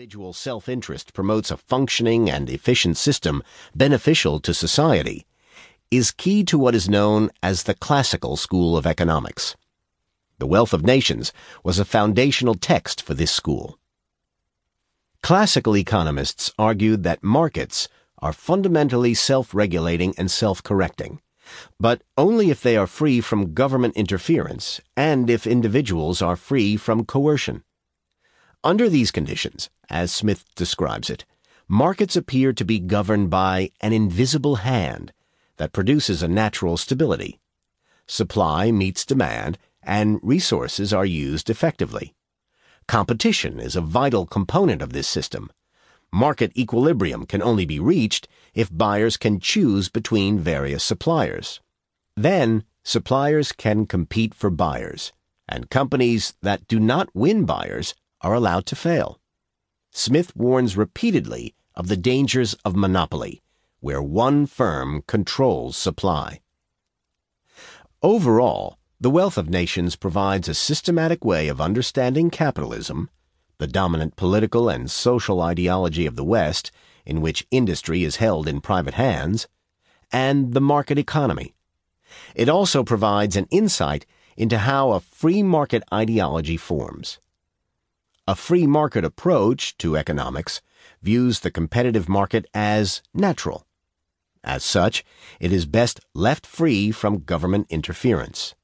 individual self interest promotes a functioning and efficient system beneficial to society, is key to what is known as the classical school of economics. The Wealth of Nations was a foundational text for this school. Classical economists argued that markets are fundamentally self regulating and self correcting, but only if they are free from government interference and if individuals are free from coercion. Under these conditions, as Smith describes it, markets appear to be governed by an invisible hand that produces a natural stability. Supply meets demand, and resources are used effectively. Competition is a vital component of this system. Market equilibrium can only be reached if buyers can choose between various suppliers. Then, suppliers can compete for buyers, and companies that do not win buyers are allowed to fail. Smith warns repeatedly of the dangers of monopoly, where one firm controls supply. Overall, the Wealth of Nations provides a systematic way of understanding capitalism, the dominant political and social ideology of the West, in which industry is held in private hands, and the market economy. It also provides an insight into how a free market ideology forms. A free market approach to economics views the competitive market as natural. As such, it is best left free from government interference.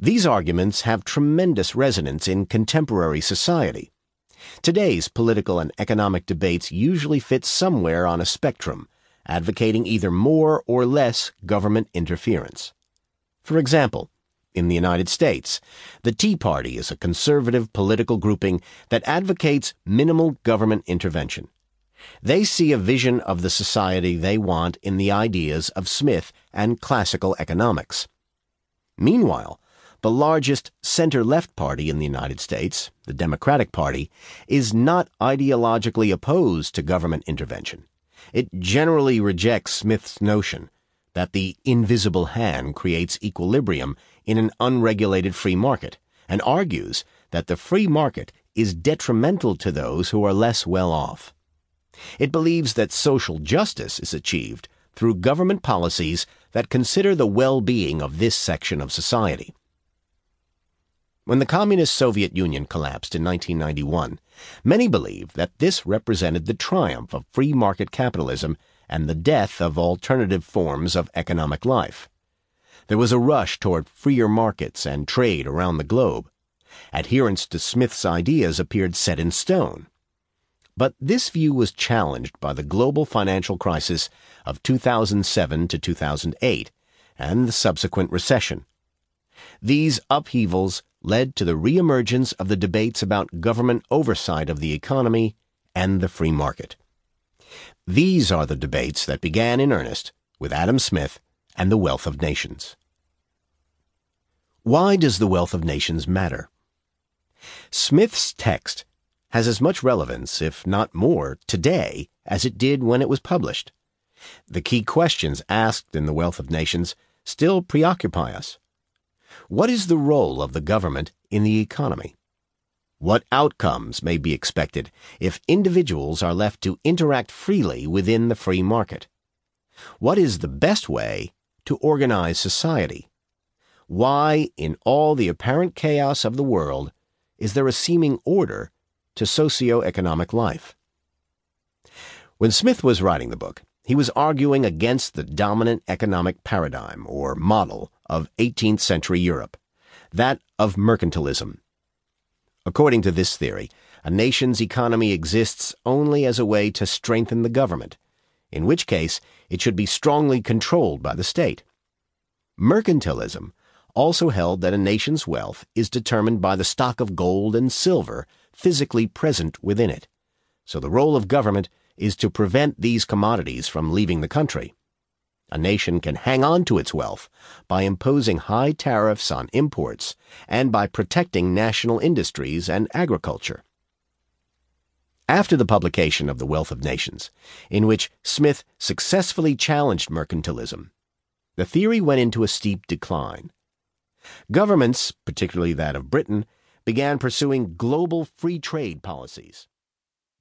These arguments have tremendous resonance in contemporary society. Today's political and economic debates usually fit somewhere on a spectrum, advocating either more or less government interference. For example, in the United States. The Tea Party is a conservative political grouping that advocates minimal government intervention. They see a vision of the society they want in the ideas of Smith and classical economics. Meanwhile, the largest center left party in the United States, the Democratic Party, is not ideologically opposed to government intervention. It generally rejects Smith's notion that the invisible hand creates equilibrium in an unregulated free market and argues that the free market is detrimental to those who are less well off. It believes that social justice is achieved through government policies that consider the well-being of this section of society. When the Communist Soviet Union collapsed in 1991, many believed that this represented the triumph of free market capitalism and the death of alternative forms of economic life. There was a rush toward freer markets and trade around the globe. Adherence to Smith's ideas appeared set in stone. But this view was challenged by the global financial crisis of 2007 to 2008 and the subsequent recession. These upheavals led to the reemergence of the debates about government oversight of the economy and the free market. These are the debates that began in earnest with Adam Smith and the wealth of nations. Why does the wealth of nations matter? Smith's text has as much relevance, if not more, today as it did when it was published. The key questions asked in The Wealth of Nations still preoccupy us. What is the role of the government in the economy? What outcomes may be expected if individuals are left to interact freely within the free market? What is the best way to organize society? Why, in all the apparent chaos of the world, is there a seeming order to socio-economic life? When Smith was writing the book, he was arguing against the dominant economic paradigm or model of 18th century Europe, that of mercantilism. According to this theory, a nation's economy exists only as a way to strengthen the government, in which case it should be strongly controlled by the state. Mercantilism also held that a nation's wealth is determined by the stock of gold and silver physically present within it. So the role of government is to prevent these commodities from leaving the country. A nation can hang on to its wealth by imposing high tariffs on imports and by protecting national industries and agriculture. After the publication of The Wealth of Nations, in which Smith successfully challenged mercantilism, the theory went into a steep decline. Governments, particularly that of Britain, began pursuing global free trade policies.